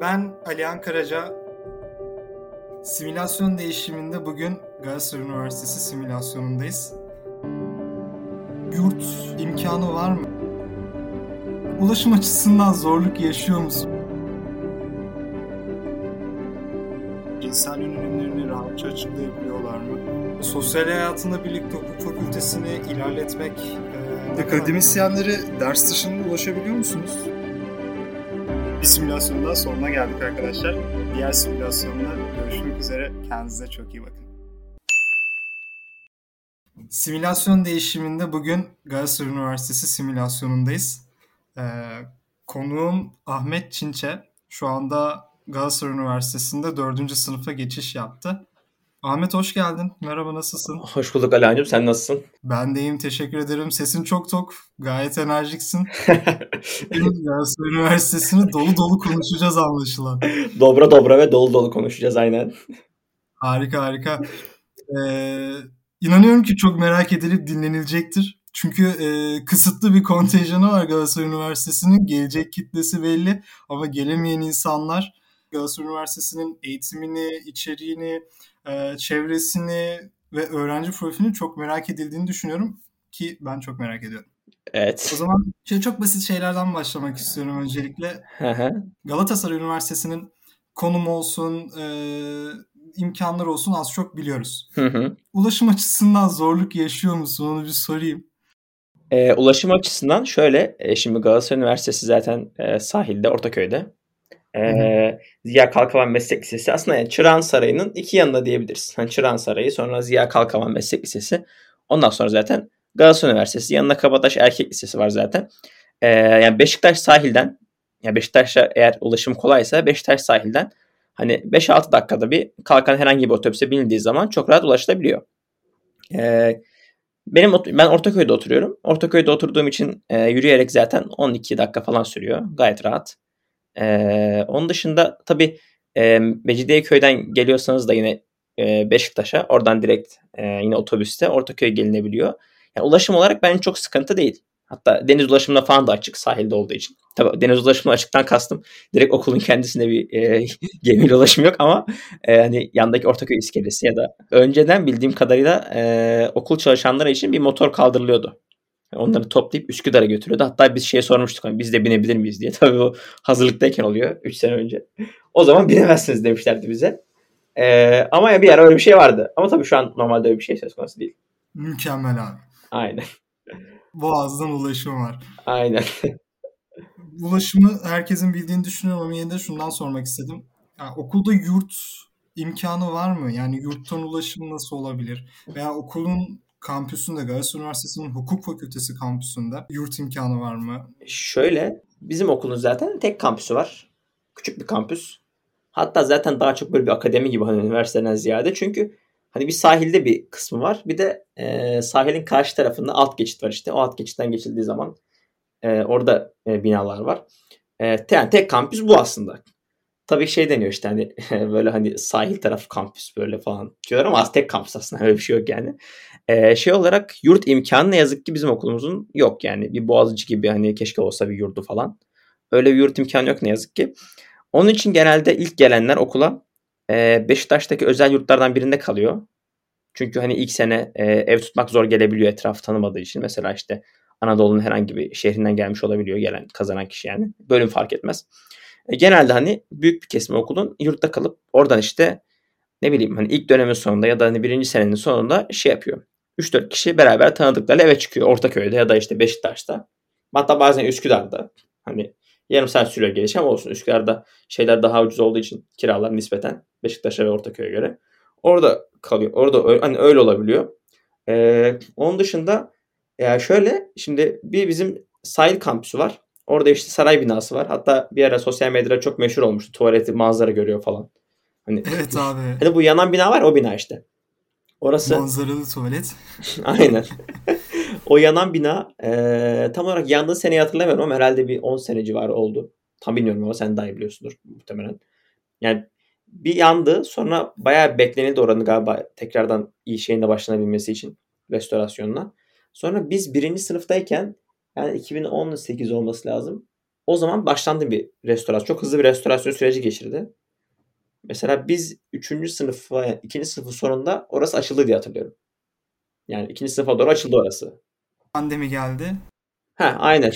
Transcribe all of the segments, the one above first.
Ben Alihan Karaca. Simülasyon değişiminde bugün Galatasaray Üniversitesi simülasyonundayız. Yurt imkanı var mı? Ulaşım açısından zorluk yaşıyor musun? İnsan yönelimlerini rahatça açıklayabiliyorlar mı? Sosyal hayatında birlikte hukuk fakültesini ilerletmek... E, Akademisyenlere ders dışında ulaşabiliyor musunuz? Bir simülasyonun daha sonuna geldik arkadaşlar. Diğer simülasyonda görüşmek üzere. Kendinize çok iyi bakın. Simülasyon değişiminde bugün Galatasaray Üniversitesi simülasyonundayız. Ee, konuğum Ahmet Çinçe. Şu anda Galatasaray Üniversitesi'nde 4. sınıfa geçiş yaptı. Ahmet hoş geldin. Merhaba nasılsın? Hoş bulduk Alancığım. Sen nasılsın? Ben de iyiyim. Teşekkür ederim. Sesin çok tok. Gayet enerjiksin. Galatasaray Üniversitesi'ni dolu dolu konuşacağız anlaşılan. Dobra dobra ve dolu dolu konuşacağız aynen. Harika harika. Ee, inanıyorum ki çok merak edilip dinlenilecektir. Çünkü e, kısıtlı bir kontenjanı var Galatasaray Üniversitesi'nin. Gelecek kitlesi belli ama gelemeyen insanlar Galatasaray Üniversitesi'nin eğitimini, içeriğini, e, çevresini ve öğrenci profilini çok merak edildiğini düşünüyorum ki ben çok merak ediyorum. Evet. O zaman şöyle çok basit şeylerden başlamak istiyorum öncelikle. Galatasaray Üniversitesi'nin konum olsun, e, imkanlar olsun az çok biliyoruz. Hı hı. Ulaşım açısından zorluk yaşıyor musun? Onu bir sorayım. E, ulaşım açısından şöyle, e, şimdi Galatasaray Üniversitesi zaten e, sahilde, Ortaköy'de. Ee, Ziya Kalkavan Meslek Lisesi aslında yani Çırağan Sarayı'nın iki yanında diyebiliriz. Hani Çırağan Sarayı sonra Ziya Kalkavan Meslek Lisesi. Ondan sonra zaten Galatasaray Üniversitesi yanında Kabataş Erkek Lisesi var zaten. Ee, yani Beşiktaş sahilden yani Beşiktaş'a eğer ulaşım kolaysa Beşiktaş sahilden hani 5-6 dakikada bir kalkan herhangi bir otobüse binildiği zaman çok rahat ulaşılabiliyor. Ee, benim ben Ortaköy'de oturuyorum. Ortaköy'de oturduğum için e, yürüyerek zaten 12 dakika falan sürüyor. Gayet rahat. Ee, onun dışında tabii e, Mecidiyeköy'den geliyorsanız da yine e, Beşiktaş'a oradan direkt e, yine otobüste Ortaköy'e gelinebiliyor. Yani ulaşım olarak bence çok sıkıntı değil. Hatta deniz ulaşımına falan da açık sahilde olduğu için. Tabii deniz ulaşımına açıktan kastım. Direkt okulun kendisinde bir e, gemiyle ulaşım yok ama e, hani yandaki Ortaköy iskelesi ya da önceden bildiğim kadarıyla e, okul çalışanları için bir motor kaldırılıyordu. Onları toplayıp Üsküdar'a götürüyordu. Hatta biz şey sormuştuk hani biz de binebilir miyiz diye. Tabii o hazırlıktayken oluyor 3 sene önce. O zaman binemezsiniz demişlerdi bize. Ee, ama ya bir ara öyle bir şey vardı. Ama tabii şu an normalde öyle bir şey söz konusu değil. Mükemmel abi. Aynen. Boğaz'dan ulaşım var. Aynen. Ulaşımı herkesin bildiğini düşünüyorum ama yine de şundan sormak istedim. Yani okulda yurt imkanı var mı? Yani yurttan ulaşım nasıl olabilir? Veya okulun kampüsünde Galatasaray Üniversitesi'nin hukuk fakültesi kampüsünde yurt imkanı var mı? Şöyle bizim okulun zaten tek kampüsü var. Küçük bir kampüs. Hatta zaten daha çok böyle bir akademi gibi hani üniversiteden ziyade. Çünkü hani bir sahilde bir kısmı var. Bir de e, sahilin karşı tarafında alt geçit var işte. O alt geçitten geçildiği zaman e, orada e, binalar var. E, yani tek kampüs bu aslında. Tabii şey deniyor işte hani böyle hani sahil taraf kampüs böyle falan diyorlar ama az tek kampüs aslında öyle bir şey yok yani. Ee, şey olarak yurt imkanı ne yazık ki bizim okulumuzun yok yani. Bir Boğaziçi gibi hani keşke olsa bir yurdu falan. Öyle bir yurt imkanı yok ne yazık ki. Onun için genelde ilk gelenler okula e, Beşiktaş'taki özel yurtlardan birinde kalıyor. Çünkü hani ilk sene e, ev tutmak zor gelebiliyor etraf tanımadığı için. Mesela işte Anadolu'nun herhangi bir şehrinden gelmiş olabiliyor gelen kazanan kişi yani. Bölüm fark etmez. E, genelde hani büyük bir kesme okulun yurtta kalıp oradan işte ne bileyim hani ilk dönemin sonunda ya da hani birinci senenin sonunda şey yapıyor. 3-4 kişi beraber tanıdıklarıyla eve çıkıyor. Ortaköy'de ya da işte Beşiktaş'ta. Hatta bazen Üsküdar'da. Hani yarım saat sürüyor geliş ama olsun. Üsküdar'da şeyler daha ucuz olduğu için kiralar nispeten Beşiktaş'a ve Ortaköy'e göre. Orada kalıyor. Orada hani öyle olabiliyor. Ee, onun dışında ya şöyle şimdi bir bizim sahil kampüsü var. Orada işte saray binası var. Hatta bir ara sosyal medyada çok meşhur olmuştu. Tuvaleti manzara görüyor falan. Hani, evet abi. Hani bu yanan bina var o bina işte. Orası manzaralı tuvalet. Aynen. o yanan bina e, tam olarak yandığı seneyi hatırlamıyorum ama herhalde bir 10 sene civarı oldu. Tam bilmiyorum ama sen daha iyi biliyorsundur muhtemelen. Yani bir yandı sonra bayağı beklenildi oranı galiba tekrardan iyi şeyinde başlanabilmesi için restorasyonla. Sonra biz birinci sınıftayken yani 2018 olması lazım. o zaman başlandı bir restorasyon. Çok hızlı bir restorasyon süreci geçirdi. Mesela biz 3. sınıf ve 2. sınıfın sonunda orası açıldı diye hatırlıyorum. Yani 2. sınıfa doğru açıldı orası. Pandemi geldi. Ha aynen.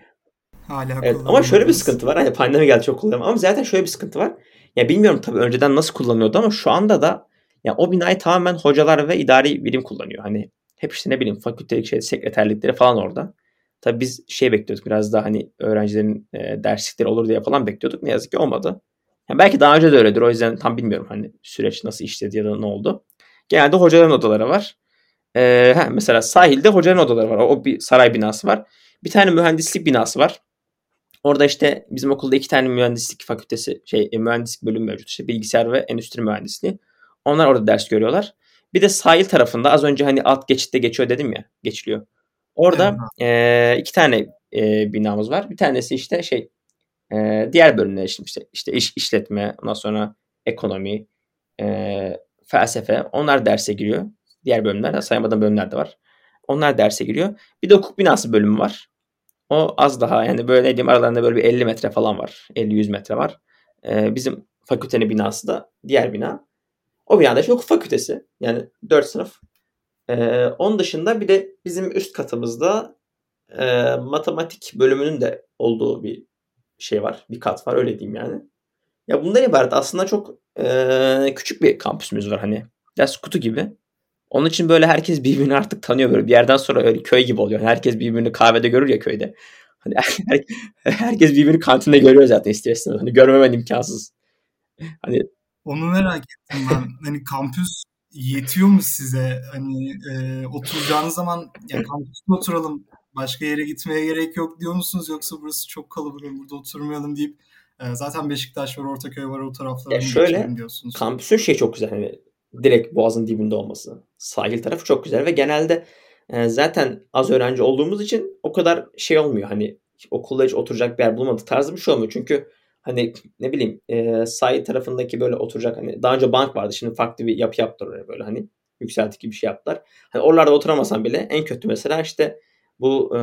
Hala evet, ama şöyle bir sıkıntı var. Hani pandemi geldi çok kullanıyorum. Ama zaten şöyle bir sıkıntı var. Ya bilmiyorum tabii önceden nasıl kullanıyordu ama şu anda da ya o binayı tamamen hocalar ve idari birim kullanıyor. Hani hep işte ne bileyim fakültelik şey, sekreterlikleri falan orada. Tabii biz şey bekliyorduk biraz daha hani öğrencilerin e, derslikleri olur diye falan bekliyorduk. Ne yazık ki olmadı. Yani belki daha önce de öyledir. O yüzden tam bilmiyorum hani süreç nasıl işledi ya da ne oldu. Genelde hocaların odaları var. Ee, he, mesela sahilde hocaların odaları var. O, bir saray binası var. Bir tane mühendislik binası var. Orada işte bizim okulda iki tane mühendislik fakültesi, şey e, mühendislik bölüm mevcut. İşte bilgisayar ve endüstri mühendisliği. Onlar orada ders görüyorlar. Bir de sahil tarafında az önce hani alt geçitte geçiyor dedim ya, geçiliyor. Orada evet. e, iki tane e, binamız var. Bir tanesi işte şey e, diğer bölümler işte, işte, işte iş işletme, ondan sonra ekonomi, e, felsefe onlar derse giriyor. Diğer bölümler saymadığım bölümler de var. Onlar derse giriyor. Bir de hukuk binası bölümü var. O az daha yani böyle ne diyeyim aralarında böyle bir 50 metre falan var. 50-100 metre var. Ee, bizim fakültenin binası da diğer bina. O binada işte hukuk fakültesi. Yani 4 sınıf. Ee, onun dışında bir de bizim üst katımızda e, matematik bölümünün de olduğu bir şey var. Bir kat var öyle diyeyim yani. Ya bundan ibaret aslında çok e, küçük bir kampüsümüz var hani. Ders kutu gibi. Onun için böyle herkes birbirini artık tanıyor böyle bir yerden sonra öyle köy gibi oluyor. Herkes birbirini kahvede görür ya köyde. Hani herkes birbirini kantinde görüyor zaten istersen. Hani görmemen imkansız. Hani onu merak ettim ben. hani kampüs yetiyor mu size? Hani e, oturacağınız zaman ya kampüste oturalım başka yere gitmeye gerek yok diyor musunuz yoksa burası çok kalabalık burada oturmayalım deyip e, zaten Beşiktaş var Ortaköy var o taraflara ya şöyle diyorsunuz. Kampüsün şey çok güzel hani direkt boğazın dibinde olması. Sahil tarafı çok güzel ve genelde e, zaten az öğrenci olduğumuz için o kadar şey olmuyor. Hani okulda hiç oturacak bir yer bulmadık tarzı bir şey olmuyor. Çünkü hani ne bileyim e, sahil tarafındaki böyle oturacak hani daha önce bank vardı şimdi farklı bir yapı yaptılar oraya böyle hani yükseltik gibi bir şey yaptılar. Hani oralarda oturamasan bile en kötü mesela işte bu e,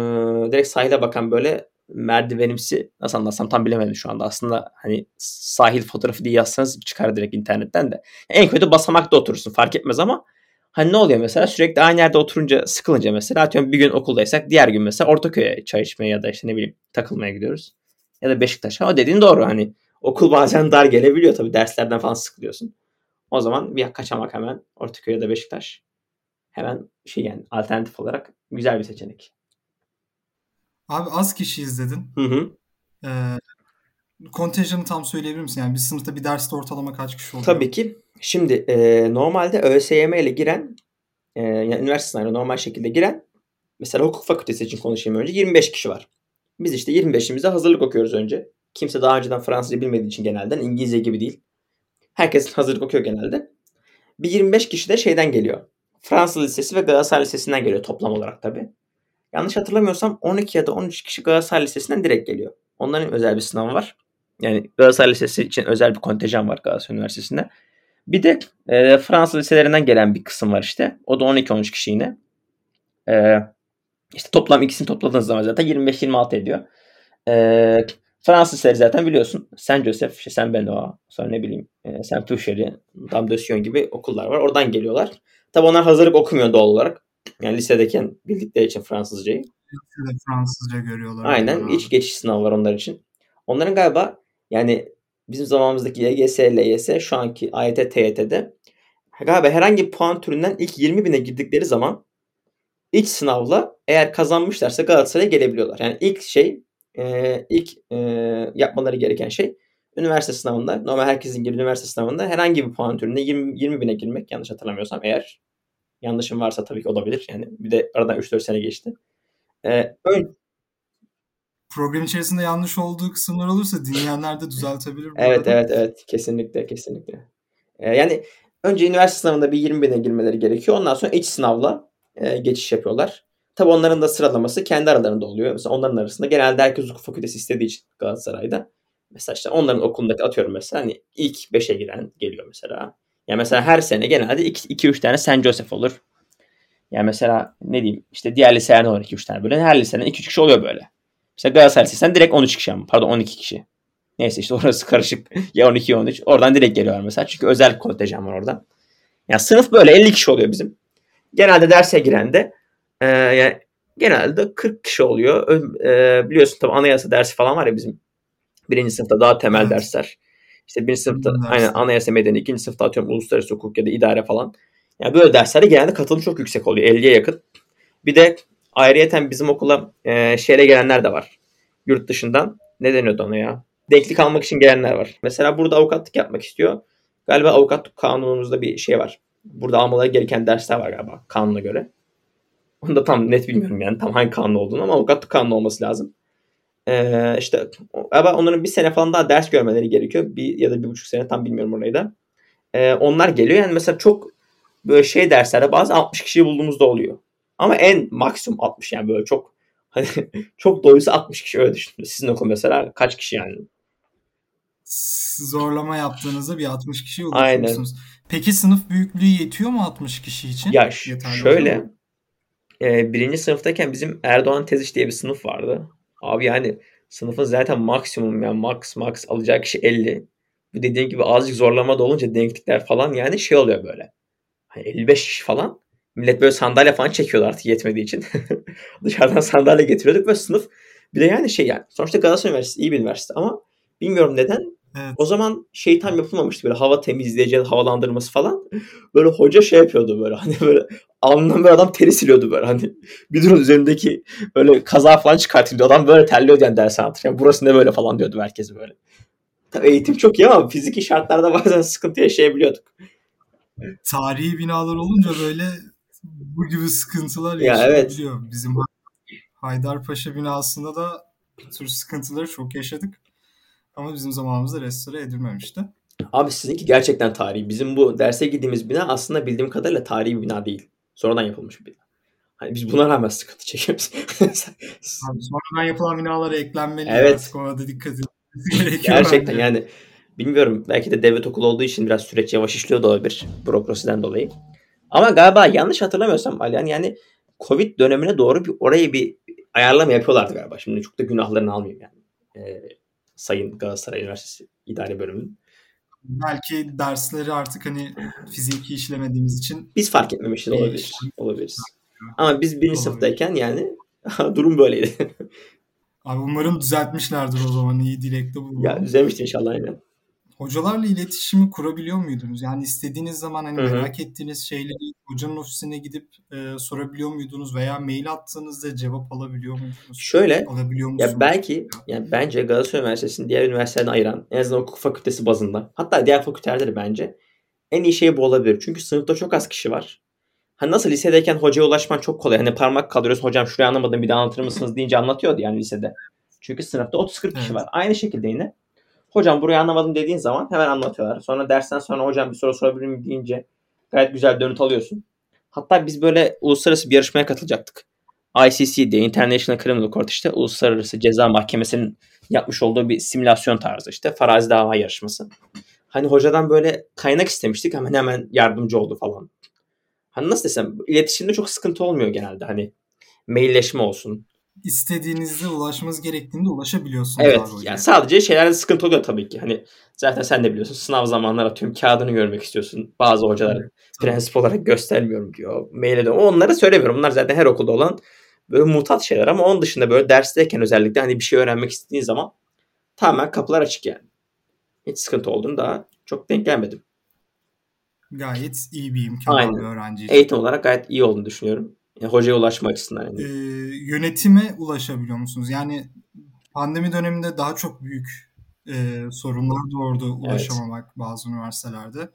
direkt sahile bakan böyle merdivenimsi nasıl anlatsam tam bilemedim şu anda. Aslında hani sahil fotoğrafı diye yazsanız çıkar direkt internetten de. En kötü basamakta oturursun fark etmez ama hani ne oluyor mesela sürekli aynı yerde oturunca sıkılınca mesela atıyorum bir gün okuldaysak diğer gün mesela Ortaköy'e çay içmeye ya da işte ne bileyim takılmaya gidiyoruz. Ya da Beşiktaş'a. O dediğin doğru hani okul bazen dar gelebiliyor tabii derslerden falan sıkılıyorsun. O zaman bir kaçamak hemen Ortaköy ya da Beşiktaş hemen şey yani alternatif olarak güzel bir seçenek. Abi az kişi izledin. Hı hı. Ee, kontenjanı tam söyleyebilir misin? Yani bir sınıfta bir derste ortalama kaç kişi oluyor? Tabii ki. Şimdi e, normalde ÖSYM ile giren e, yani üniversite sınavına normal şekilde giren mesela hukuk fakültesi için konuşayım önce 25 kişi var. Biz işte 25'imize hazırlık okuyoruz önce. Kimse daha önceden Fransızca bilmediği için genelden İngilizce gibi değil. Herkes hazırlık okuyor genelde. Bir 25 kişi de şeyden geliyor. Fransız Lisesi ve Galatasaray Lisesi'nden geliyor toplam olarak tabii. Yanlış hatırlamıyorsam 12 ya da 13 kişi Galatasaray Lisesi'nden direkt geliyor. Onların özel bir sınavı var. Yani Galatasaray Lisesi için özel bir kontenjan var Galatasaray Üniversitesi'nde. Bir de e, Fransız liselerinden gelen bir kısım var işte. O da 12-13 kişi yine. E, işte toplam ikisini topladığınız zaman zaten 25-26 ediyor. E, Fransız liseleri zaten biliyorsun. Saint Joseph, işte Saint Benoît, sonra ne bileyim e, Saint Touchery, Dame de gibi okullar var. Oradan geliyorlar. Tabi onlar hazırlık okumuyor doğal olarak. Yani lisedeyken bildikleri için Fransızcayı. Lisede Fransızca görüyorlar. Aynen. İç geçiş sınavı var onlar için. Onların galiba yani bizim zamanımızdaki YGS, LYS şu anki AYT, TYT'de galiba herhangi bir puan türünden ilk 20 bine girdikleri zaman iç sınavla eğer kazanmışlarsa Galatasaray'a gelebiliyorlar. Yani ilk şey e, ilk e, yapmaları gereken şey üniversite sınavında normal herkesin gibi üniversite sınavında herhangi bir puan türünde 20, 20 bine girmek yanlış hatırlamıyorsam eğer yanlışım varsa tabii ki olabilir. Yani bir de aradan 3-4 sene geçti. Ee, ön... Program içerisinde yanlış olduğu kısımlar olursa dinleyenler de düzeltebilir. evet arada. evet evet kesinlikle kesinlikle. Ee, yani önce üniversite sınavında bir 20 bine girmeleri gerekiyor. Ondan sonra iç sınavla e, geçiş yapıyorlar. Tabi onların da sıralaması kendi aralarında oluyor. Mesela onların arasında genelde herkes hukuk fakültesi istediği için Galatasaray'da. Mesela işte onların okulundaki atıyorum mesela hani ilk 5'e giren geliyor mesela. Yani mesela her sene genelde 2-3 tane St. Joseph olur. Yani mesela ne diyeyim işte diğer liselerde olur 2-3 tane böyle. Her liseden 2-3 kişi oluyor böyle. Mesela Galatasaray sen direkt 13 kişi ama pardon 12 kişi. Neyse işte orası karışık. ya 12 ya 13. Oradan direkt geliyorlar mesela. Çünkü özel kontenjan var orada. Yani sınıf böyle 50 kişi oluyor bizim. Genelde derse giren de e, yani genelde 40 kişi oluyor. E, biliyorsun tabii anayasa dersi falan var ya bizim. Birinci sınıfta daha temel evet. dersler. İşte birinci sınıfta Ders. aynen anayasa medeni, ikinci sınıfta atıyorum uluslararası hukuk ya da idare falan. Yani böyle derslerde genelde katılım çok yüksek oluyor. 50'ye yakın. Bir de ayrıyeten bizim okula e, şehre gelenler de var. Yurt dışından. Ne deniyordu ona ya? Denklik almak için gelenler var. Mesela burada avukatlık yapmak istiyor. Galiba avukatlık kanunumuzda bir şey var. Burada almaları gereken dersler var galiba kanuna göre. Onu da tam net bilmiyorum yani tam hangi kanun olduğunu ama avukatlık kanunu olması lazım. Ee, işte ama onların bir sene falan daha ders görmeleri gerekiyor. Bir ya da bir buçuk sene tam bilmiyorum orayı da. Ee, onlar geliyor yani mesela çok böyle şey derslerde bazı 60 kişiyi bulduğumuzda oluyor. Ama en maksimum 60 yani böyle çok hani çok doyusu 60 kişi öyle düşünün. Sizin okul mesela kaç kişi yani? Zorlama yaptığınızda bir 60 kişi ulaşıyorsunuz. Peki sınıf büyüklüğü yetiyor mu 60 kişi için? Ya Yeterli şöyle e, birinci sınıftayken bizim Erdoğan Teziş diye bir sınıf vardı. Abi yani sınıfın zaten maksimum yani max max alacak kişi 50. Bu dediğim gibi azıcık zorlama da olunca denklikler falan yani şey oluyor böyle. Hani 55 kişi falan. Millet böyle sandalye falan çekiyorlar artık yetmediği için. Dışarıdan sandalye getiriyorduk ve sınıf bir de yani şey yani sonuçta Galatasaray Üniversitesi iyi bir üniversite ama bilmiyorum neden Evet. O zaman şey tam yapılmamıştı böyle hava temizleyici, havalandırması falan. Böyle hoca şey yapıyordu böyle hani böyle alnından böyle adam teri siliyordu böyle hani müdürün üzerindeki böyle kaza falan çıkartıyordu. Adam böyle terliyordu yani ders anlatırken. Yani burası ne böyle falan diyordu herkes böyle. Tabii eğitim çok iyi ama fiziki şartlarda bazen sıkıntı yaşayabiliyorduk. Tarihi binalar olunca böyle bu gibi sıkıntılar ya yaşayabiliyor. Evet. Bizim Haydarpaşa binasında da bu tür sıkıntıları çok yaşadık. Ama bizim zamanımızda restore edilmemişti. Abi sizinki gerçekten tarihi. Bizim bu derse gittiğimiz bina aslında bildiğim kadarıyla tarihi bir bina değil. Sonradan yapılmış bir bina. Hani biz buna rağmen sıkıntı çekiyoruz. Abi sonradan yapılan binalara eklenmeli. Evet. Artık ona da dikkat gerekiyor. Gerçekten bence. yani bilmiyorum belki de devlet okulu olduğu için biraz süreç yavaş işliyor da olabilir. Bürokrasiden dolayı. Ama galiba yanlış hatırlamıyorsam Alihan yani Covid dönemine doğru bir orayı bir ayarlama yapıyorlardı galiba. Şimdi çok da günahlarını almayayım yani. Ee, Sayın Galatasaray Üniversitesi İdare Bölümünün. Belki dersleri artık hani fiziki işlemediğimiz için biz fark etmemişiz olabilir. Olabiliriz. Ama biz birinci sınıftayken yani durum böyleydi. Abi umarım düzeltmişlerdir o zaman iyi dilekte bulunalım. Ya düzelmiştir inşallah aynen hocalarla iletişimi kurabiliyor muydunuz? Yani istediğiniz zaman hani Hı hı. merak ettiğiniz şeyleri hocanın ofisine gidip e, sorabiliyor muydunuz veya mail attığınızda cevap alabiliyor muydunuz? Şöyle alabiliyor musunuz? Ya belki yani bence Galatasaray Üniversitesi'nin diğer üniversitelerden ayıran en azından hukuk fakültesi bazında hatta diğer fakülteleri bence en iyi şey bu olabilir. Çünkü sınıfta çok az kişi var. Hani nasıl lisedeyken hocaya ulaşman çok kolay. Hani parmak kaldırıyorsun hocam şurayı anlamadım bir daha anlatır mısınız deyince anlatıyordu yani lisede. Çünkü sınıfta 30-40 evet. kişi var. Aynı şekilde yine Hocam burayı anlamadım dediğin zaman hemen anlatıyorlar. Sonra dersten sonra hocam bir soru sorabilir miyim deyince gayet güzel dönüt alıyorsun. Hatta biz böyle uluslararası bir yarışmaya katılacaktık. ICC diye International Criminal Court işte uluslararası ceza mahkemesinin yapmış olduğu bir simülasyon tarzı işte farazi dava yarışması. Hani hocadan böyle kaynak istemiştik hemen hemen yardımcı oldu falan. Hani nasıl desem iletişimde çok sıkıntı olmuyor genelde hani mailleşme olsun istediğinizde ulaşmanız gerektiğinde ulaşabiliyorsunuz. Evet abi yani sadece şeylerde sıkıntı oluyor tabii ki. Hani zaten sen de biliyorsun sınav zamanlar atıyorum kağıdını görmek istiyorsun. Bazı hocalar evet, prensip olarak göstermiyorum diyor. Mail ediyor. Onları söylemiyorum. Bunlar zaten her okulda olan böyle mutat şeyler ama onun dışında böyle dersteyken özellikle hani bir şey öğrenmek istediğin zaman tamamen kapılar açık yani. Hiç sıkıntı olduğunu daha çok denk gelmedim. Gayet iyi bir imkan Aynen. öğrenci için. Eğitim olarak gayet iyi olduğunu düşünüyorum. Yani hocaya ulaşma açısından. Yani. Ee, yönetime ulaşabiliyor musunuz? Yani pandemi döneminde daha çok büyük e, sorunlar doğurdu ulaşamamak evet. bazı üniversitelerde.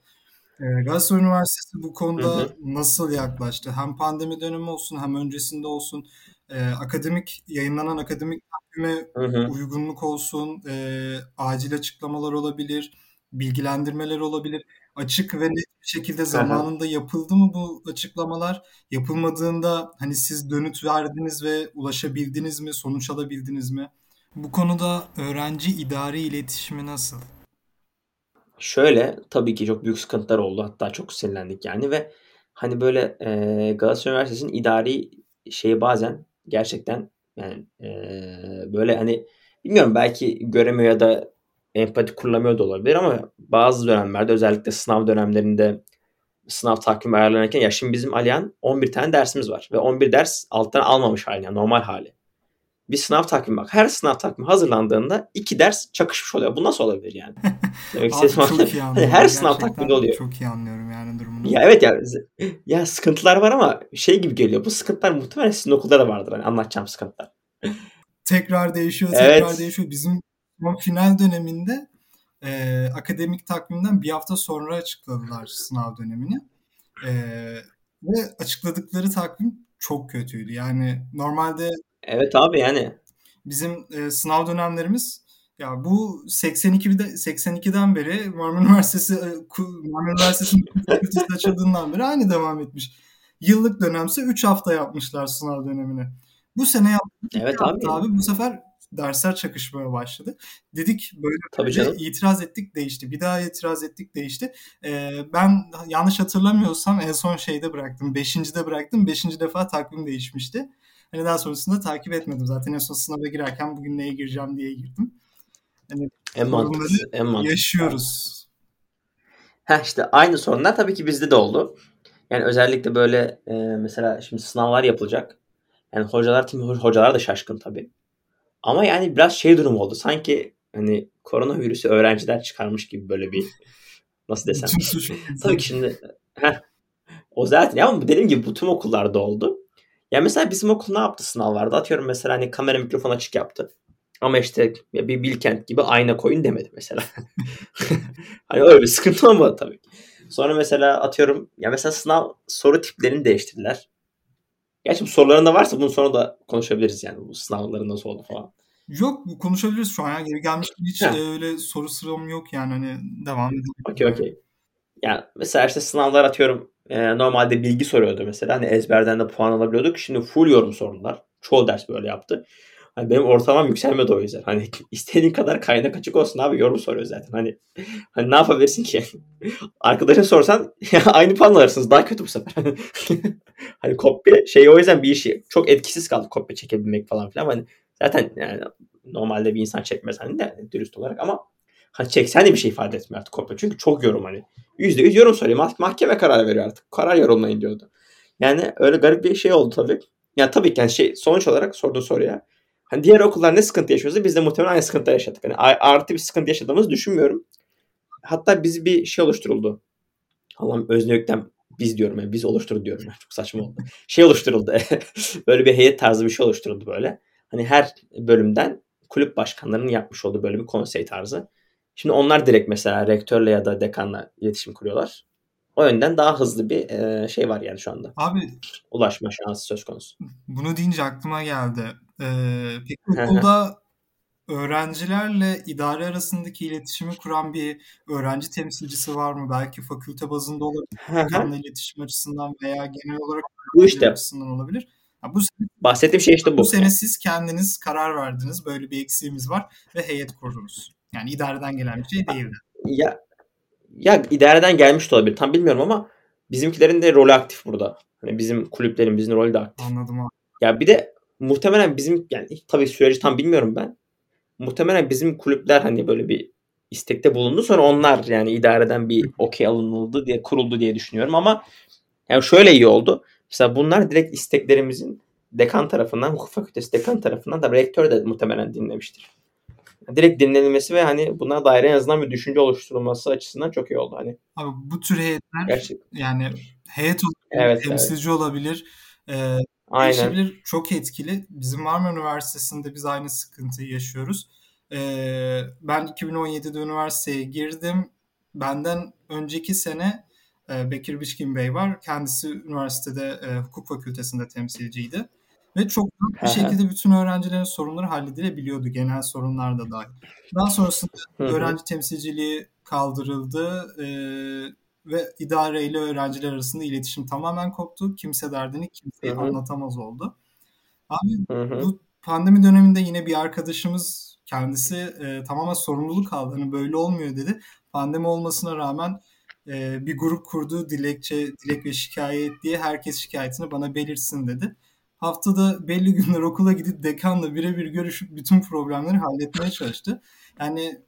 E, Galatasaray Üniversitesi bu konuda hı hı. nasıl yaklaştı? Hem pandemi dönemi olsun hem öncesinde olsun e, akademik yayınlanan akademik takvime uygunluk olsun, e, acil açıklamalar olabilir, bilgilendirmeler olabilir açık ve net bir şekilde zamanında yapıldı mı bu açıklamalar? Yapılmadığında hani siz dönüt verdiniz ve ulaşabildiniz mi, sonuç alabildiniz mi? Bu konuda öğrenci idari iletişimi nasıl? Şöyle tabii ki çok büyük sıkıntılar oldu. Hatta çok sinirlendik yani ve hani böyle e, Galatasaray Üniversitesi'nin idari şeyi bazen gerçekten Yani e, böyle hani bilmiyorum belki göremiyor ya da empati kurulamıyor da olabilir ama bazı dönemlerde özellikle sınav dönemlerinde sınav takvimi ayarlanırken ya şimdi bizim Alihan 11 tane dersimiz var ve 11 ders alttan almamış hali yani normal hali. Bir sınav takvimi bak. Her sınav takvimi hazırlandığında iki ders çakışmış oluyor. Bu nasıl olabilir yani? Demek Abi çok iyi hani her sınav takviminde oluyor. Çok iyi anlıyorum yani durumunu. Ya evet ya ya sıkıntılar var ama şey gibi geliyor. Bu sıkıntılar muhtemelen sizin okulda da vardır. Hani anlatacağım sıkıntılar. tekrar değişiyor, tekrar evet. değişiyor. Bizim final döneminde e, akademik takvimden bir hafta sonra açıkladılar sınav dönemini. E, ve açıkladıkları takvim çok kötüydü. Yani normalde Evet abi yani bizim e, sınav dönemlerimiz ya bu 82'de 82'den beri Marmara Üniversitesi e, Marmara Üniversitesi'nin açıldığından beri aynı devam etmiş. Yıllık dönemse 3 hafta yapmışlar sınav dönemini. Bu sene yaptık. Evet abi. abi. Bu sefer dersler çakışmaya başladı. Dedik böyle Tabii canım. itiraz ettik değişti. Bir daha itiraz ettik değişti. Ee, ben yanlış hatırlamıyorsam en son şeyde bıraktım. Beşincide bıraktım. Beşinci defa takvim değişmişti. Hani daha sonrasında takip etmedim. Zaten en son sınava girerken bugün neye gireceğim diye girdim. Hani en mantıklısı, en mantıklısı. yaşıyoruz. Ha işte aynı sorunlar tabii ki bizde de oldu. Yani özellikle böyle e, mesela şimdi sınavlar yapılacak. Yani hocalar tüm hocalar da şaşkın tabii. Ama yani biraz şey durum oldu. Sanki hani koronavirüsü öğrenciler çıkarmış gibi böyle bir nasıl desem. tabii ki şimdi heh, o zaten ya ama dediğim gibi bu tüm okullarda oldu. Ya mesela bizim okul ne yaptı sınavlarda? Atıyorum mesela hani kamera mikrofon açık yaptı. Ama işte ya bir Bilkent gibi ayna koyun demedi mesela. hani öyle bir sıkıntı olmadı tabii. Sonra mesela atıyorum ya mesela sınav soru tiplerini değiştirdiler. Gerçi bu sorularında varsa bunu sonra da konuşabiliriz yani bu sınavların nasıl oldu falan. Yok konuşabiliriz şu an. Yani geri gelmiş hiç ha. öyle soru sıram yok yani hani devam edelim. Okey okey. Ya mesela işte sınavlar atıyorum e, normalde bilgi soruyordu mesela. Hani ezberden de puan alabiliyorduk. Şimdi full yorum sordular. Çoğu ders böyle yaptı. Hani benim ortalamam yükselmedi o yüzden. Hani istediğin kadar kaynak açık olsun abi yorum soruyor zaten. Hani hani ne yapabilirsin ki? Arkadaşa sorsan aynı puan alırsınız. Daha kötü bu sefer. hani kopya şey o yüzden bir işi çok etkisiz kaldı kopya çekebilmek falan filan. Hani zaten yani normalde bir insan çekmez hani de dürüst olarak ama hani çeksen de bir şey ifade etmiyor artık kopya. Çünkü çok yorum hani. Yüzde yüz yorum soruyor. Mah- mahkeme karar veriyor artık. Karar yorumlayın diyordu. Yani öyle garip bir şey oldu tabii. Yani tabii ki yani şey sonuç olarak sorduğun soruya Hani diğer okullar ne sıkıntı yaşıyorsa biz de muhtemelen aynı sıkıntı yaşadık. Hani artı bir sıkıntı yaşadığımızı düşünmüyorum. Hatta biz bir şey oluşturuldu. Allah'ım özneyükten biz diyorum yani biz oluşturdu diyorum. Yani çok saçma oldu. Şey oluşturuldu. böyle bir heyet tarzı bir şey oluşturuldu böyle. Hani her bölümden kulüp başkanlarının yapmış olduğu böyle bir konsey tarzı. Şimdi onlar direkt mesela rektörle ya da dekanla iletişim kuruyorlar. O yönden daha hızlı bir e, şey var yani şu anda. Abi ulaşma şansı söz konusu. Bunu deyince aklıma geldi. Ee, peki okulda öğrencilerle idare arasındaki iletişimi kuran bir öğrenci temsilcisi var mı? Belki fakülte bazında olabilir, iletişim açısından veya genel olarak bu işte açısından olabilir. Ha, bu sene, bahsettiğim şey işte bu. Bu sene siz kendiniz karar verdiniz. Böyle bir eksiğimiz var ve heyet kurdunuz. Yani idareden gelen bir şey değildi. Ya ya idareden gelmiş de olabilir. Tam bilmiyorum ama bizimkilerin de rolü aktif burada. Hani bizim kulüplerin bizim rolü de aktif. Anladım abi. Ya bir de muhtemelen bizim yani tabii süreci tam bilmiyorum ben. Muhtemelen bizim kulüpler hani böyle bir istekte bulundu. Sonra onlar yani idareden bir okey alınıldı diye kuruldu diye düşünüyorum ama yani şöyle iyi oldu. Mesela bunlar direkt isteklerimizin dekan tarafından, hukuk fakültesi dekan tarafından da rektör de muhtemelen dinlemiştir direkt dinlenilmesi ve hani buna dair en azından bir düşünce oluşturulması açısından çok iyi oldu. Hani Abi bu tür heyetler Gerçekten. yani heyet olabilir, evet, temsilci evet. olabilir. E, Aynen. Çok etkili. Bizim Marmara Üniversitesi'nde biz aynı sıkıntıyı yaşıyoruz. E, ben 2017'de üniversiteye girdim. Benden önceki sene e, Bekir Biçkin Bey var. Kendisi üniversitede e, hukuk fakültesinde temsilciydi. Ve çok bir şekilde bütün öğrencilerin sorunları halledilebiliyordu. Genel sorunlar da dahil. Daha sonrasında öğrenci temsilciliği kaldırıldı e, ve idare ile öğrenciler arasında iletişim tamamen koptu. Kimse derdini kimseye anlatamaz oldu. Abi bu pandemi döneminde yine bir arkadaşımız kendisi e, tamamen sorumluluk aldı. Hani böyle olmuyor dedi. Pandemi olmasına rağmen e, bir grup kurdu dilekçe, dilek ve şikayet diye herkes şikayetini bana belirsin dedi haftada belli günler okula gidip dekanla birebir görüşüp bütün problemleri halletmeye çalıştı. Yani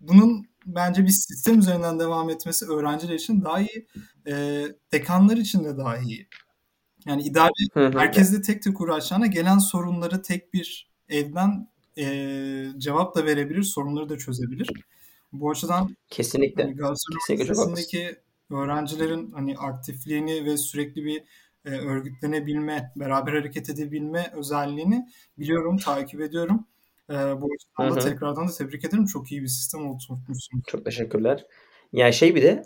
bunun bence bir sistem üzerinden devam etmesi öğrenciler için daha iyi, e, dekanlar için de daha iyi. Yani idare merkezde tek tek uğraşacağına gelen sorunları tek bir evden e, cevap da verebilir, sorunları da çözebilir. Bu açıdan kesinlikle, hani Kesinlikle öğrencilerin hani aktifliğini ve sürekli bir e, örgütlenebilme, beraber hareket edebilme özelliğini biliyorum, takip ediyorum. E, bu açıdan da tekrardan da tebrik ederim. Çok iyi bir sistem oturtmuşsunuz. Çok teşekkürler. Yani şey bir de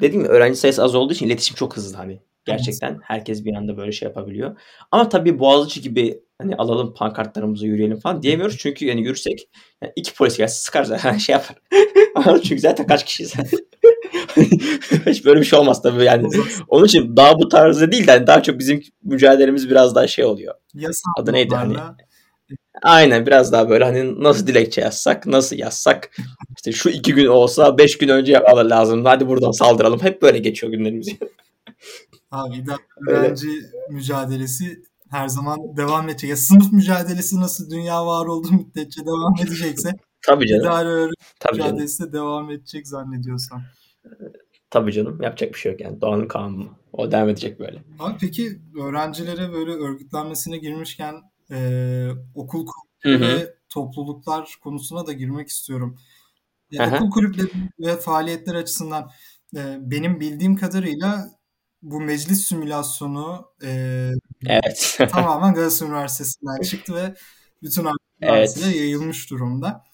dediğim gibi öğrenci sayısı az olduğu için iletişim çok hızlı hani. Gerçekten evet. herkes bir anda böyle şey yapabiliyor. Ama tabii Boğaziçi gibi hani alalım pankartlarımızı yürüyelim falan diyemiyoruz. Çünkü yani yürüsek yani iki polis gelse sıkar zaten şey yapar. Çünkü zaten kaç kişiyiz. Hiç böyle bir şey olmaz tabii yani. Onun için daha bu tarzda değil de yani daha çok bizim mücadelemiz biraz daha şey oluyor. Yasal Adı neydi hani? Aynen biraz daha böyle hani nasıl dilekçe yazsak, nasıl yazsak. işte şu iki gün olsa beş gün önce yapmaları lazım. Hadi buradan saldıralım. Hep böyle geçiyor günlerimiz. Abi öğrenci mücadelesi her zaman devam edecek. Ya, sınıf mücadelesi nasıl dünya var olduğu müddetçe devam edecekse Tabii canım. idare öğrenci Tabii mücadelesi canım. de devam edecek zannediyorsam. Tabii canım. Yapacak bir şey yok yani. Doğanın kanunu. O devam edecek böyle. Abi peki öğrencilere böyle örgütlenmesine girmişken e, okul kulüpleri ve topluluklar konusuna da girmek istiyorum. Yani okul kulüpleri ve faaliyetler açısından e, benim bildiğim kadarıyla bu meclis simülasyonu e, evet. tamamen Galatasaray Üniversitesi'nden çıktı ve bütün evet. yayılmış durumda.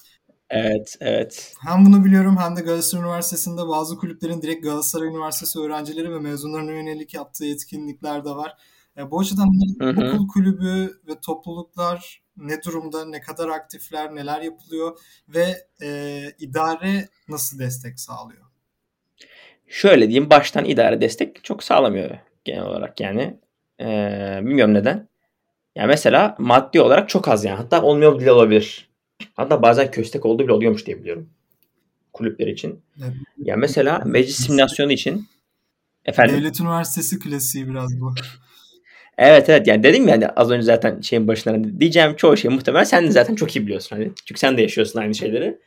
Evet, evet. Hem bunu biliyorum hem de Galatasaray Üniversitesi'nde bazı kulüplerin direkt Galatasaray Üniversitesi öğrencileri ve mezunlarına yönelik yaptığı etkinlikler de var. E, bu açıdan hı hı. okul kulübü ve topluluklar ne durumda, ne kadar aktifler, neler yapılıyor ve e, idare nasıl destek sağlıyor? Şöyle diyeyim baştan idare destek çok sağlamıyor genel olarak yani. Ee, bilmiyorum neden. Yani mesela maddi olarak çok az yani. Hatta olmuyor bile olabilir. Hatta bazen köstek olduğu bile oluyormuş diye biliyorum. Kulüpler için. Evet. Ya mesela meclis simülasyonu için efendim. Devlet Üniversitesi klasiği biraz bu. Evet evet yani dedim ya hani az önce zaten şeyin başına hani diyeceğim çoğu şey muhtemelen sen de zaten çok iyi biliyorsun hani. Çünkü sen de yaşıyorsun aynı şeyleri.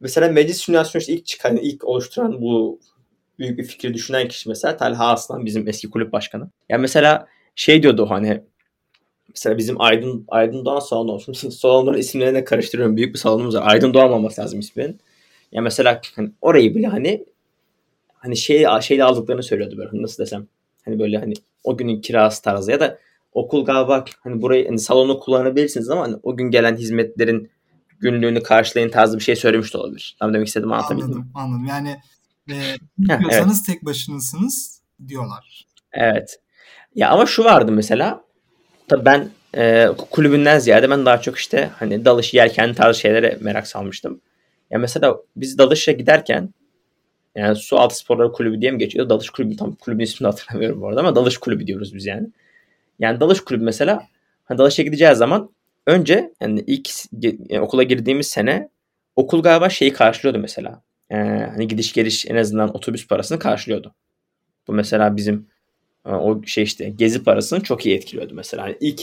Mesela meclis simülasyonu işte ilk çıkan, ilk oluşturan bu büyük bir fikri düşünen kişi mesela Talha Aslan bizim eski kulüp başkanı. Yani mesela şey diyordu hani mesela bizim Aydın Aydın Doğan salonu olsun. Salonların isimlerini karıştırıyorum. Büyük bir salonumuz var. Aydın Doğan olması lazım isminin. Ya mesela hani orayı bile hani hani şey şeyle aldıklarını söylüyordu böyle nasıl desem. Hani böyle hani o günün kirası tarzı ya da okul galiba hani burayı hani salonu kullanabilirsiniz ama hani o gün gelen hizmetlerin günlüğünü karşılayın tarzı bir şey söylemiş de olabilir. Tam demek istedim anlatabildim. Anladım, anladım. Yani e, evet. tek başınasınız diyorlar. Evet. Ya ama şu vardı mesela. Tabii ben e, kulübünden ziyade ben daha çok işte hani dalış, yerken tarzı şeylere merak salmıştım. Ya mesela biz dalışa giderken yani su altı sporları kulübü diye mi geçiyor? Dalış kulübü tam kulübün ismini hatırlamıyorum bu arada ama dalış kulübü diyoruz biz yani. Yani dalış kulübü mesela hani dalışa gideceğiz zaman önce yani ilk yani okula girdiğimiz sene okul galiba şeyi karşılıyordu mesela e, hani gidiş geliş en azından otobüs parasını karşılıyordu. Bu mesela bizim o şey işte gezi parasını çok iyi etkiliyordu mesela. Hani ilk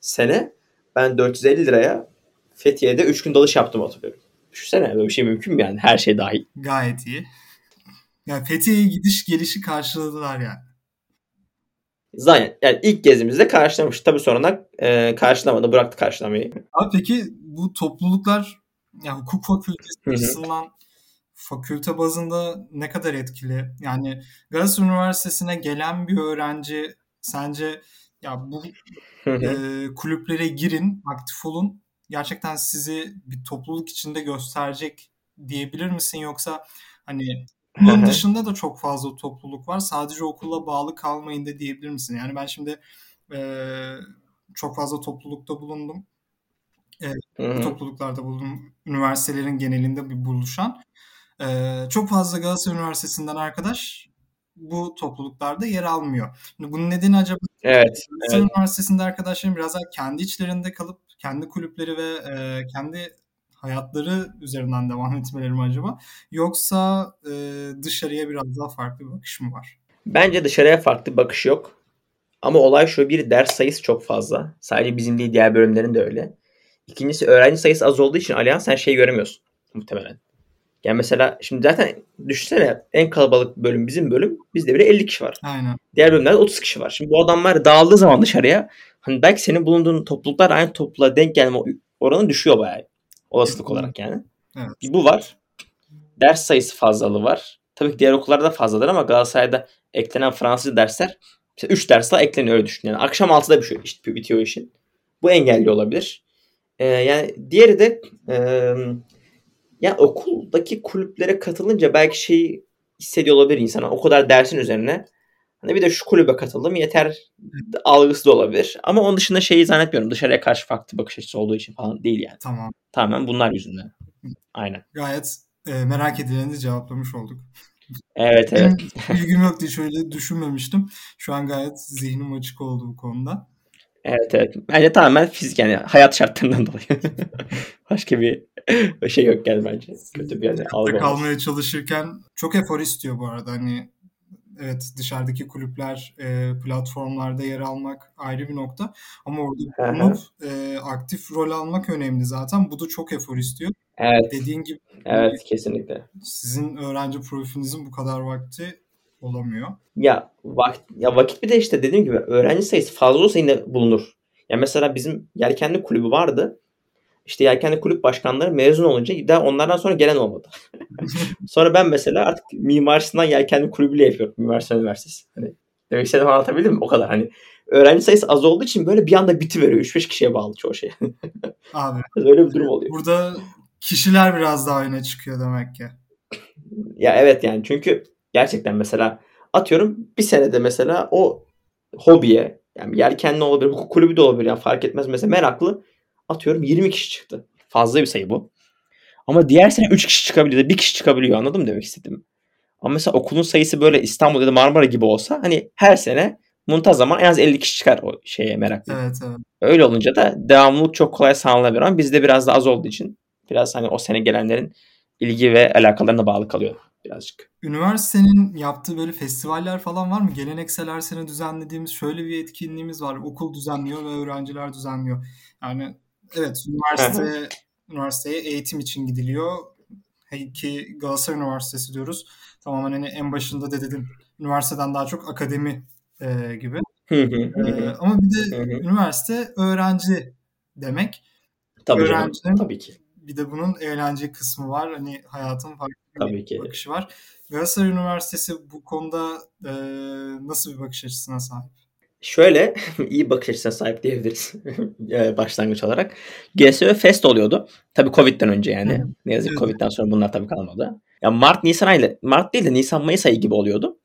sene ben 450 liraya Fethiye'de 3 gün dalış yaptım hatırlıyorum. Düşünsene böyle bir şey mümkün mü yani her şey dahil. Gayet iyi. Yani Fethiye'ye gidiş gelişi karşıladılar yani. Zaten yani ilk gezimizde karşılamış. Tabii sonra e, karşılamadı. Bıraktı karşılamayı. Abi peki bu topluluklar yani hukuk fakültesi açısından fakülte bazında ne kadar etkili? Yani Galatasaray Üniversitesi'ne gelen bir öğrenci sence ya bu e, kulüplere girin, aktif olun. Gerçekten sizi bir topluluk içinde gösterecek diyebilir misin yoksa hani bunun dışında da çok fazla topluluk var. Sadece okula bağlı kalmayın da diyebilir misin? Yani ben şimdi e, çok fazla toplulukta bulundum. E, topluluklarda bulundum. Üniversitelerin genelinde bir buluşan. Ee, çok fazla Galatasaray Üniversitesi'nden arkadaş bu topluluklarda yer almıyor. Şimdi bunun nedeni acaba evet, Galatasaray evet. Üniversitesi'nde arkadaşların biraz daha kendi içlerinde kalıp kendi kulüpleri ve e, kendi hayatları üzerinden devam etmeleri mi acaba? Yoksa e, dışarıya biraz daha farklı bir bakış mı var? Bence dışarıya farklı bir bakış yok. Ama olay şu bir ders sayısı çok fazla. Sadece bizim değil diğer bölümlerin de öyle. İkincisi öğrenci sayısı az olduğu için Alihan sen şey göremiyorsun muhtemelen. Yani mesela şimdi zaten düşünsene en kalabalık bölüm bizim bölüm. Bizde bile 50 kişi var. Aynen. Diğer bölümlerde 30 kişi var. Şimdi bu adamlar dağıldığı zaman dışarıya hani belki senin bulunduğun topluluklar aynı topluluğa denk gelme oranı düşüyor bayağı. Olasılık olarak yani. Evet. Bir bu var. Ders sayısı fazlalığı var. Tabii ki diğer okullarda fazladır ama Galatasaray'da eklenen Fransız dersler işte 3 ders daha ekleniyor öyle düşün. Yani akşam 6'da bir şey, işte bitiyor işin. Bu engelli olabilir. Ee, yani diğeri de e, ya okuldaki kulüplere katılınca belki şeyi hissediyor olabilir insana. O kadar dersin üzerine. Hani bir de şu kulübe katıldım yeter algısı da olabilir. Ama onun dışında şeyi zannetmiyorum. Dışarıya karşı farklı bakış açısı olduğu için falan değil yani. Tamam. Tamamen bunlar yüzünden. Aynen. Gayet e, merak edileni cevaplamış olduk. Evet evet. Benim ilgim yoktu hiç öyle düşünmemiştim. Şu an gayet zihnim açık oldu bu konuda. Evet evet. Bence tamamen fizik yani hayat şartlarından dolayı. Başka bir şey yok yani bence. Kötü bir yani algı kalmaya çalışırken çok efor istiyor bu arada. Hani evet dışarıdaki kulüpler e, platformlarda yer almak ayrı bir nokta. Ama orada bulunup e, aktif rol almak önemli zaten. Bu da çok efor istiyor. Evet. Dediğin gibi. Evet kesinlikle. Sizin öğrenci profilinizin bu kadar vakti olamıyor. Ya vakit ya vakit bir de işte dediğim gibi öğrenci sayısı fazla olsa yine bulunur. Ya mesela bizim yelkenli kulübü vardı. İşte yelkenli kulüp başkanları mezun olunca daha onlardan sonra gelen olmadı. sonra ben mesela artık mimarisinden yelkenli kulübüyle yapıyorum. Mimar Sinan Üniversitesi. Hani demek istediğimi anlatabildim mi? O kadar hani. Öğrenci sayısı az olduğu için böyle bir anda biti veriyor. 3-5 kişiye bağlı çoğu şey. Abi. Öyle bir durum oluyor. Burada kişiler biraz daha öne çıkıyor demek ki. Ya evet yani çünkü gerçekten mesela atıyorum bir senede mesela o hobiye yani yelkenli olabilir, hukuk kulübü de olabilir yani fark etmez. Mesela meraklı atıyorum 20 kişi çıktı. Fazla bir sayı bu. Ama diğer sene 3 kişi çıkabiliyor, bir kişi çıkabiliyor. Anladın mı demek istedim? Ama mesela okulun sayısı böyle İstanbul ya da Marmara gibi olsa hani her sene muntazaman en az 50 kişi çıkar o şeye meraklı. Evet, evet. Öyle olunca da devamlılık çok kolay sağlanabilir ama bizde biraz da az olduğu için biraz hani o sene gelenlerin ilgi ve alakalarına bağlı kalıyor birazcık. Üniversitenin yaptığı böyle festivaller falan var mı? Geleneksel her sene düzenlediğimiz şöyle bir etkinliğimiz var. Okul düzenliyor ve öğrenciler düzenliyor. Yani evet üniversite üniversiteye eğitim için gidiliyor. Ki Galatasaray Üniversitesi diyoruz. Tamamen hani en başında da dedim üniversiteden daha çok akademi e, gibi. e, ama bir de üniversite öğrenci demek. Tabii Öğrencinin, canım, tabii ki. Bir de bunun eğlence kısmı var. Hani hayatın farklı Tabii ki. bakışı var. Galatasaray Üniversitesi bu konuda e, nasıl bir bakış açısına sahip? Şöyle iyi bakış açısına sahip diyebiliriz e, başlangıç olarak. GSÖ Fest oluyordu. Tabii Covid'den önce yani. Hı. Ne yazık ki Covid'den sonra bunlar tabii kalmadı. Ya Mart Nisan ayı Mart değil de Nisan Mayıs ayı gibi oluyordu.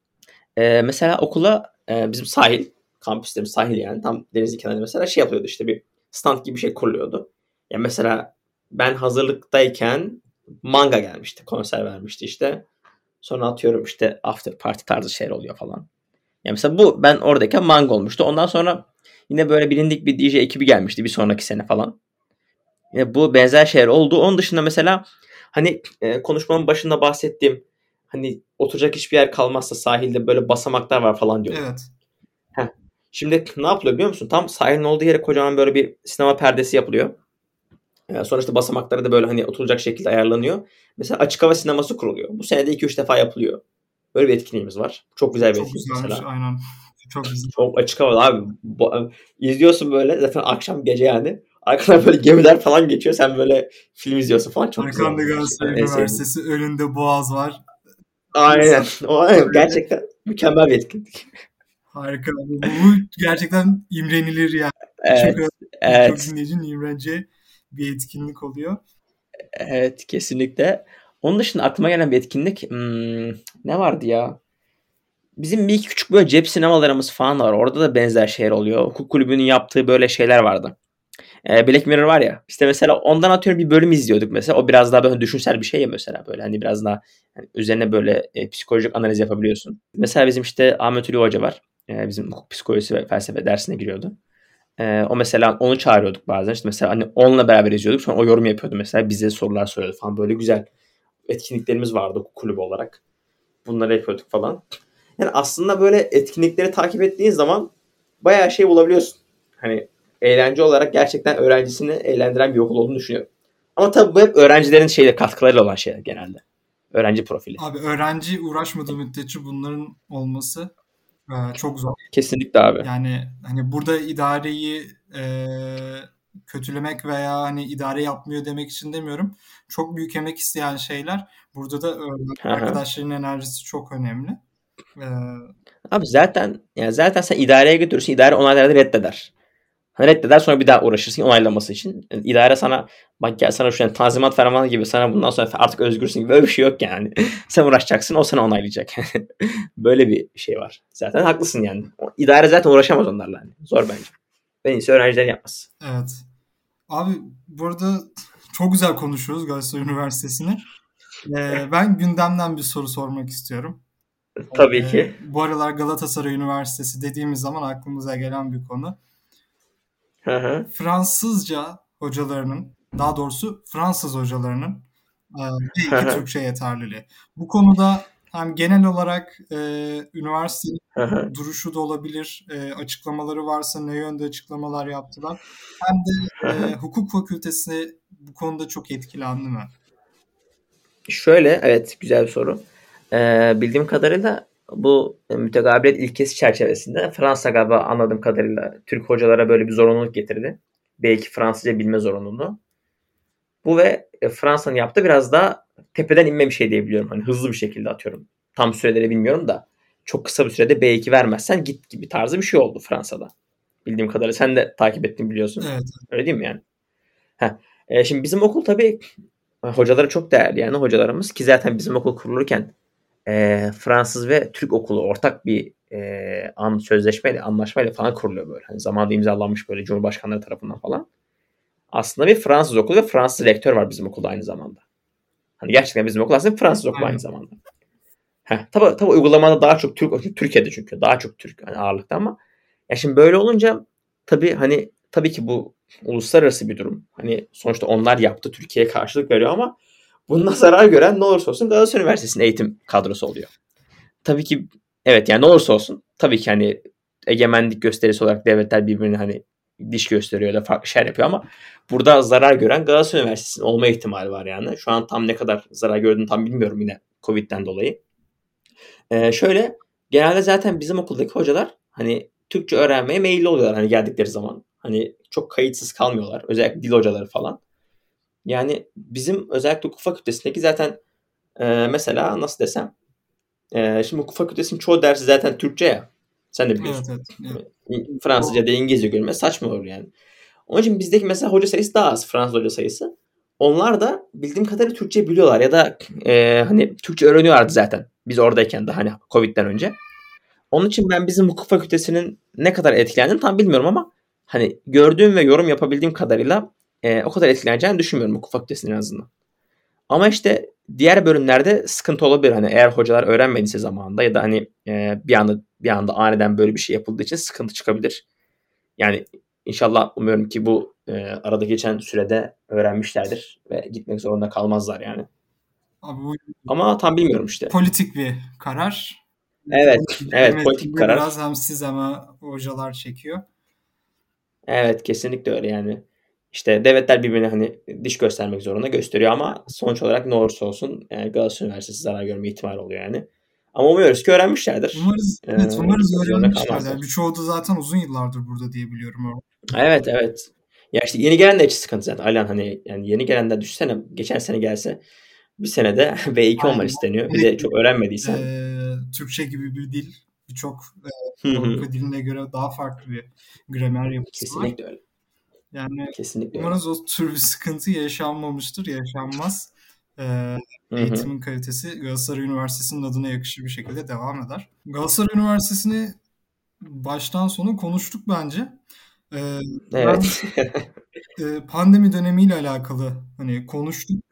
Ee, mesela okula e, bizim sahil kampüslerimiz sahil yani tam deniz kenarında mesela şey yapıyordu işte bir stand gibi bir şey kuruluyordu. Ya mesela ben hazırlıktayken manga gelmişti. Konser vermişti işte. Sonra atıyorum işte after party tarzı şeyler oluyor falan. Yani mesela bu ben oradayken manga olmuştu. Ondan sonra yine böyle bilindik bir DJ ekibi gelmişti bir sonraki sene falan. Yine bu benzer şeyler oldu. Onun dışında mesela hani e, konuşmanın başında bahsettiğim hani oturacak hiçbir yer kalmazsa sahilde böyle basamaklar var falan diyor. Evet. Heh. Şimdi ne yapılıyor biliyor musun? Tam sahilin olduğu yere kocaman böyle bir sinema perdesi yapılıyor. Yani sonra işte basamakları da böyle hani oturacak şekilde ayarlanıyor. Mesela açık hava sineması kuruluyor. Bu senede 2-3 defa yapılıyor. Böyle bir etkinliğimiz var. Çok güzel bir Çok etkinlik güzelmiş, mesela. Aynen. Çok güzel. Çok açık hava abi. Bu, izliyorsun böyle zaten akşam gece yani. Arkadan böyle gemiler falan geçiyor. Sen böyle film izliyorsun falan. Çok Arkanda. Galatasaray Üniversitesi önünde Boğaz var. Aynen. O, gerçekten mükemmel bir etkinlik. Harika. Bu gerçekten imrenilir yani. Evet. Çok, evet. çok dinleyicinin imreneceği bir etkinlik oluyor. Evet kesinlikle. Onun dışında aklıma gelen bir etkinlik hmm, ne vardı ya? Bizim bir iki küçük böyle cep sinemalarımız falan var. Orada da benzer şeyler oluyor. Hukuk kulübünün yaptığı böyle şeyler vardı. Ee, Black Mirror var ya. İşte mesela ondan atıyorum bir bölüm izliyorduk mesela. O biraz daha böyle düşünsel bir şey ya mesela böyle. Hani biraz daha yani üzerine böyle e, psikolojik analiz yapabiliyorsun. Mesela bizim işte Ahmet Ulu Hoca var. E, bizim hukuk psikolojisi ve felsefe dersine giriyordu. Ee, o mesela onu çağırıyorduk bazen. İşte mesela hani onunla beraber izliyorduk. Sonra o yorum yapıyordu mesela. Bize sorular soruyordu falan. Böyle güzel etkinliklerimiz vardı kulüp olarak. Bunları yapıyorduk falan. Yani aslında böyle etkinlikleri takip ettiğin zaman bayağı şey bulabiliyorsun. Hani eğlence olarak gerçekten öğrencisini eğlendiren bir okul olduğunu düşünüyorum. Ama tabii bu hep öğrencilerin şeyle katkılarıyla olan şeyler genelde. Öğrenci profili. Abi öğrenci uğraşmadığı müddetçe bunların olması e, çok zor. Kesinlikle abi. Yani hani burada idareyi e, kötülemek veya hani idare yapmıyor demek için demiyorum. Çok büyük emek isteyen şeyler. Burada da arkadaşların enerjisi çok önemli. Ee, Abi zaten yani zaten sen idareye götürürsün. İdare onaylarda reddeder. Hani reddeder sonra bir daha uğraşırsın onaylaması için. Yani idare sana bak gel sana şu an tanzimat verman gibi sana bundan sonra artık özgürsün gibi böyle bir şey yok yani. sen uğraşacaksın o sana onaylayacak. böyle bir şey var. Zaten haklısın yani. İdare zaten uğraşamaz onlarla. Yani. Zor bence. Ben iyisi öğrencilerin yapmaz. Evet. Abi burada çok güzel konuşuyoruz Galatasaray Üniversitesi'ni. Ee, ben gündemden bir soru sormak istiyorum. Tabii ee, ki. Bu aralar Galatasaray Üniversitesi dediğimiz zaman aklımıza gelen bir konu. Hı hı. Fransızca hocalarının, daha doğrusu Fransız hocalarının e, belki Türkçe yeterliliği. Bu konuda hem genel olarak e, üniversitenin duruşu da olabilir, e, açıklamaları varsa ne yönde açıklamalar yaptılar. Hem de e, hukuk fakültesi bu konuda çok etkilendi mi? Şöyle, evet güzel bir soru. Ee, bildiğim kadarıyla bu mütegabiliyet ilkesi çerçevesinde Fransa galiba anladığım kadarıyla Türk hocalara böyle bir zorunluluk getirdi. Belki Fransızca bilme zorunluluğu. Bu ve e, Fransa'nın yaptığı biraz daha tepeden inme bir şey diyebiliyorum. Hani hızlı bir şekilde atıyorum. Tam süreleri bilmiyorum da çok kısa bir sürede B2 vermezsen git gibi tarzı bir şey oldu Fransa'da. Bildiğim kadarıyla sen de takip ettin biliyorsun. Evet. Öyle değil mi yani? Heh. E, şimdi bizim okul tabii hocaları çok değerli yani hocalarımız ki zaten bizim okul kurulurken e, Fransız ve Türk okulu ortak bir e, an sözleşmeyle, anlaşmayla falan kuruluyor böyle. Hani zamanında imzalanmış böyle Cumhurbaşkanları tarafından falan. Aslında bir Fransız okulu ve Fransız rektör var bizim okulda aynı zamanda. Hani gerçekten bizim okul aslında Fransız okulu aynı zamanda. Heh, tabii, tabii uygulamada daha çok Türk, Türkiye'de çünkü daha çok Türk hani ağırlıkta ama ya şimdi böyle olunca tabii hani tabii ki bu uluslararası bir durum. Hani sonuçta onlar yaptı Türkiye'ye karşılık veriyor ama bundan zarar gören ne olursa olsun Galatasaray Üniversitesi'nin eğitim kadrosu oluyor. Tabii ki evet yani ne olursa olsun tabii ki hani egemenlik gösterisi olarak devletler birbirini hani diş gösteriyor da farklı şeyler yapıyor ama burada zarar gören Galatasaray Üniversitesi'nin olma ihtimali var yani. Şu an tam ne kadar zarar gördüğünü tam bilmiyorum yine Covid'den dolayı. Ee, şöyle genelde zaten bizim okuldaki hocalar hani Türkçe öğrenmeye meyilli oluyorlar hani geldikleri zaman. Hani çok kayıtsız kalmıyorlar. Özellikle dil hocaları falan. Yani bizim özellikle hukuk fakültesindeki zaten e, mesela nasıl desem e, şimdi hukuk fakültesinin çoğu dersi zaten Türkçe ya. Sen de biliyorsun. Evet, evet, evet. Fransızca da İngilizce görme saçma olur yani. Onun için bizdeki mesela hoca sayısı daha az Fransız hoca sayısı. Onlar da bildiğim kadarıyla Türkçe biliyorlar ya da e, hani Türkçe öğreniyorlardı zaten. Biz oradayken de hani Covid'den önce. Onun için ben bizim hukuk fakültesinin ne kadar etkilendiğini tam bilmiyorum ama hani gördüğüm ve yorum yapabildiğim kadarıyla e, o kadar etkileneceğini düşünmüyorum hukuk fakültesinin en azından. Ama işte diğer bölümlerde sıkıntı olabilir. Hani eğer hocalar öğrenmediyse zamanında ya da hani e, bir anda bir anda aniden böyle bir şey yapıldığı için sıkıntı çıkabilir. Yani inşallah umuyorum ki bu e, arada geçen sürede öğrenmişlerdir ve gitmek zorunda kalmazlar yani. Abi bu Ama tam bilmiyorum işte. Politik bir karar. Evet, evet, evet politik karar. Biraz hem siz ama hocalar çekiyor. Evet, kesinlikle öyle yani işte devletler birbirine hani diş göstermek zorunda gösteriyor ama sonuç olarak ne olursa olsun yani Galatasaray Üniversitesi zarar görme ihtimali oluyor yani. Ama umuyoruz ki öğrenmişlerdir. Umarız, ee, evet, umarız öğrenmişlerdir. Birçoğu da zaten uzun yıllardır burada diye biliyorum. Evet evet. Ya işte yeni gelen de hiç sıkıntı zaten. Alan hani yani yeni gelenler düşünsene geçen sene gelse bir senede B2 olman isteniyor. Bir de çok öğrenmediysen. Ee, Türkçe gibi bir dil birçok e, Avrupa diline göre daha farklı bir gramer yapısı Kesinlikle var. Kesinlikle öyle. Yani Kesinlikle umarız o tür bir sıkıntı yaşanmamıştır, yaşanmaz. Ee, eğitimin kalitesi Galatasaray Üniversitesi'nin adına yakışır bir şekilde devam eder. Galatasaray Üniversitesi'ni baştan sona konuştuk bence. Ee, evet. Ben, e, pandemi dönemiyle alakalı hani konuştuk.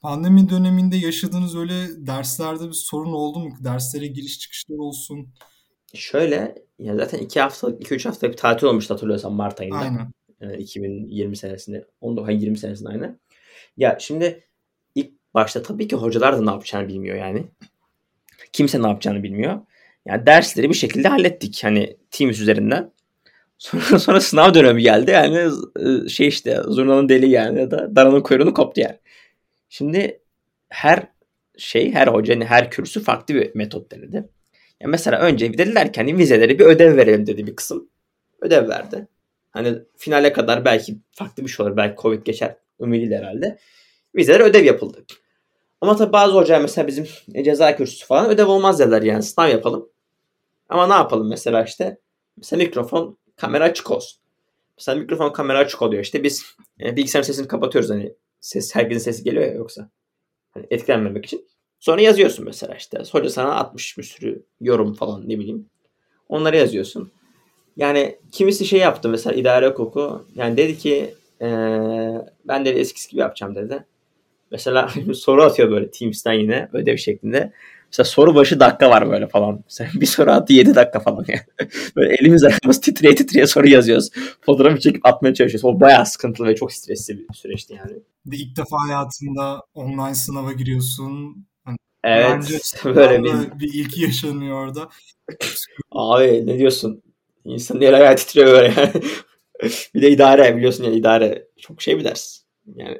pandemi döneminde yaşadığınız öyle derslerde bir sorun oldu mu? Derslere giriş çıkışlar olsun. Şöyle ya zaten iki hafta, iki üç hafta bir tatil olmuştu hatırlıyorsan Mart ayında. Aynen. 2020 senesinde. 20 senesinde aynı. Ya şimdi ilk başta tabii ki hocalar da ne yapacağını bilmiyor yani. Kimse ne yapacağını bilmiyor. Yani dersleri bir şekilde hallettik. Hani Teams üzerinden. Sonra, sonra sınav dönemi geldi. Yani e, şey işte zurnanın deli yani ya da daranın kuyruğunu koptu yani. Şimdi her şey, her hocanın her kürsü farklı bir metot denedi. Yani mesela önce dediler ki hani vizeleri bir ödev verelim dedi bir kısım. Ödev verdi. Hani finale kadar belki farklı bir şey olur. Belki Covid geçer ümidiyle herhalde. Vizeler ödev yapıldı. Ama tabii bazı hocalar mesela bizim ceza kürsüsü falan ödev olmaz dediler yani sınav yapalım. Ama ne yapalım mesela işte mesela mikrofon kamera açık olsun. Mesela mikrofon kamera açık oluyor işte biz e, bilgisayar sesini kapatıyoruz hani ses herkesin sesi geliyor ya yoksa hani etkilenmemek için. Sonra yazıyorsun mesela işte hoca sana atmış bir sürü yorum falan ne bileyim. Onları yazıyorsun. Yani kimisi şey yaptı mesela idare hukuku. Yani dedi ki ee, ben de eskisi gibi yapacağım dedi. Mesela soru atıyor böyle Teams'ten yine ödev şeklinde. Mesela soru başı dakika var böyle falan. Mesela bir soru attı 7 dakika falan yani. Böyle elimiz ayağımız titreye titreye soru yazıyoruz. Fotoğrafı çekip atmaya çalışıyoruz. O bayağı sıkıntılı ve çok stresli bir süreçti yani. Bir ilk defa hayatında online sınava giriyorsun. Hani evet. Bence böyle bir... bir ilk yaşanıyor orada. Abi ne diyorsun? İnsanın el ayağı titriyor böyle yani. bir de idare biliyorsun ya idare çok şey bir ders. Yani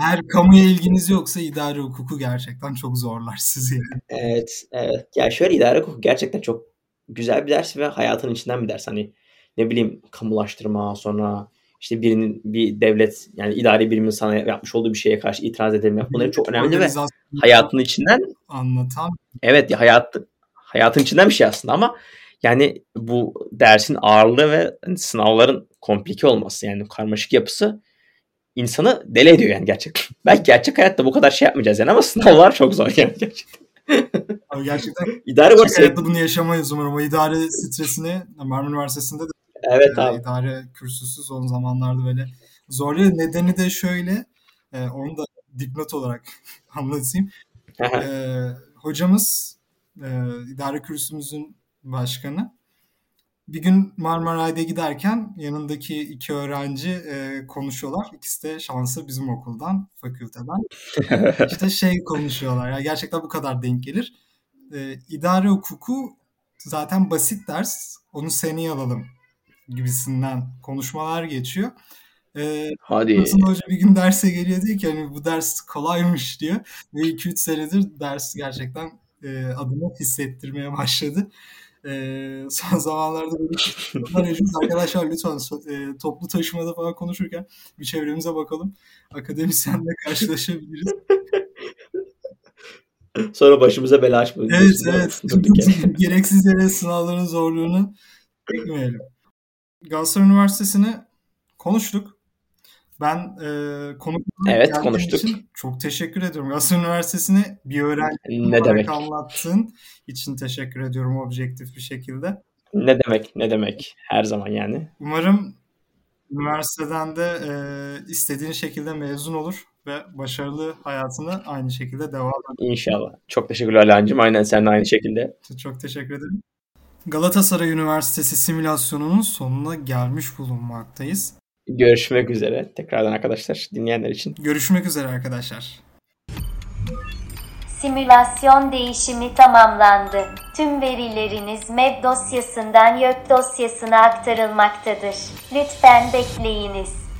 eğer kamuya ilginiz yoksa idare hukuku gerçekten çok zorlar sizi. Yani. Evet, evet. Ya şöyle idare hukuku gerçekten çok güzel bir ders ve hayatın içinden bir ders. Hani ne bileyim kamulaştırma sonra işte birinin bir devlet yani idari birimin sana yapmış olduğu bir şeye karşı itiraz edebilmek bunları çok önemli ve hayatın içinden anlatan. Evet ya hayat hayatın içinden bir şey aslında ama yani bu dersin ağırlığı ve hani sınavların komplike olması yani karmaşık yapısı insanı deli ediyor yani gerçekten. Belki gerçek hayatta bu kadar şey yapmayacağız yani ama sınavlar çok zor yani gerçekten. Abi gerçekten idare gerçek hayatta bunu yaşamayız umarım. O idare stresini Marmara Üniversitesi'nde de evet abi. idare kürsüsü son zamanlarda böyle zorluyor. Nedeni de şöyle e, onu da dipnot olarak anlatayım. e, hocamız e, idare kürsümüzün başkanı bir gün Marmaray'da giderken yanındaki iki öğrenci e, konuşuyorlar. İkisi de şansı bizim okuldan, fakülteden. İşte şey konuşuyorlar. Ya gerçekten bu kadar denk gelir. E, idare hukuku zaten basit ders. Onu seneye alalım gibisinden konuşmalar geçiyor. Ee, Hadi. Hasan Hoca bir gün derse geliyor diyor ki hani bu ders kolaymış diyor. Ve 2-3 senedir ders gerçekten e, adını hissettirmeye başladı. E, son zamanlarda böyle arkadaşlar lütfen e, toplu taşımada falan konuşurken bir çevremize bakalım. Akademisyenle karşılaşabiliriz. Sonra başımıza bela açmayın. Evet evet. Gereksiz yere sınavların zorluğunu çekmeyelim. Galatasaray Üniversitesi'ni konuştuk. Ben e, konuk evet, konuştuk. için çok teşekkür ediyorum. Galatasaray Üniversitesi'ni bir öğrenci ne demek anlattığın için teşekkür ediyorum objektif bir şekilde. Ne demek ne demek her zaman yani. Umarım üniversiteden de e, istediğin şekilde mezun olur ve başarılı hayatını aynı şekilde devam eder. İnşallah. Çok teşekkürler Alancığım. Aynen sen de aynı şekilde. Çok teşekkür ederim. Galatasaray Üniversitesi simülasyonunun sonuna gelmiş bulunmaktayız. Görüşmek üzere tekrardan arkadaşlar dinleyenler için. Görüşmek üzere arkadaşlar. Simülasyon değişimi tamamlandı. Tüm verileriniz MEB dosyasından YÖK dosyasına aktarılmaktadır. Lütfen bekleyiniz.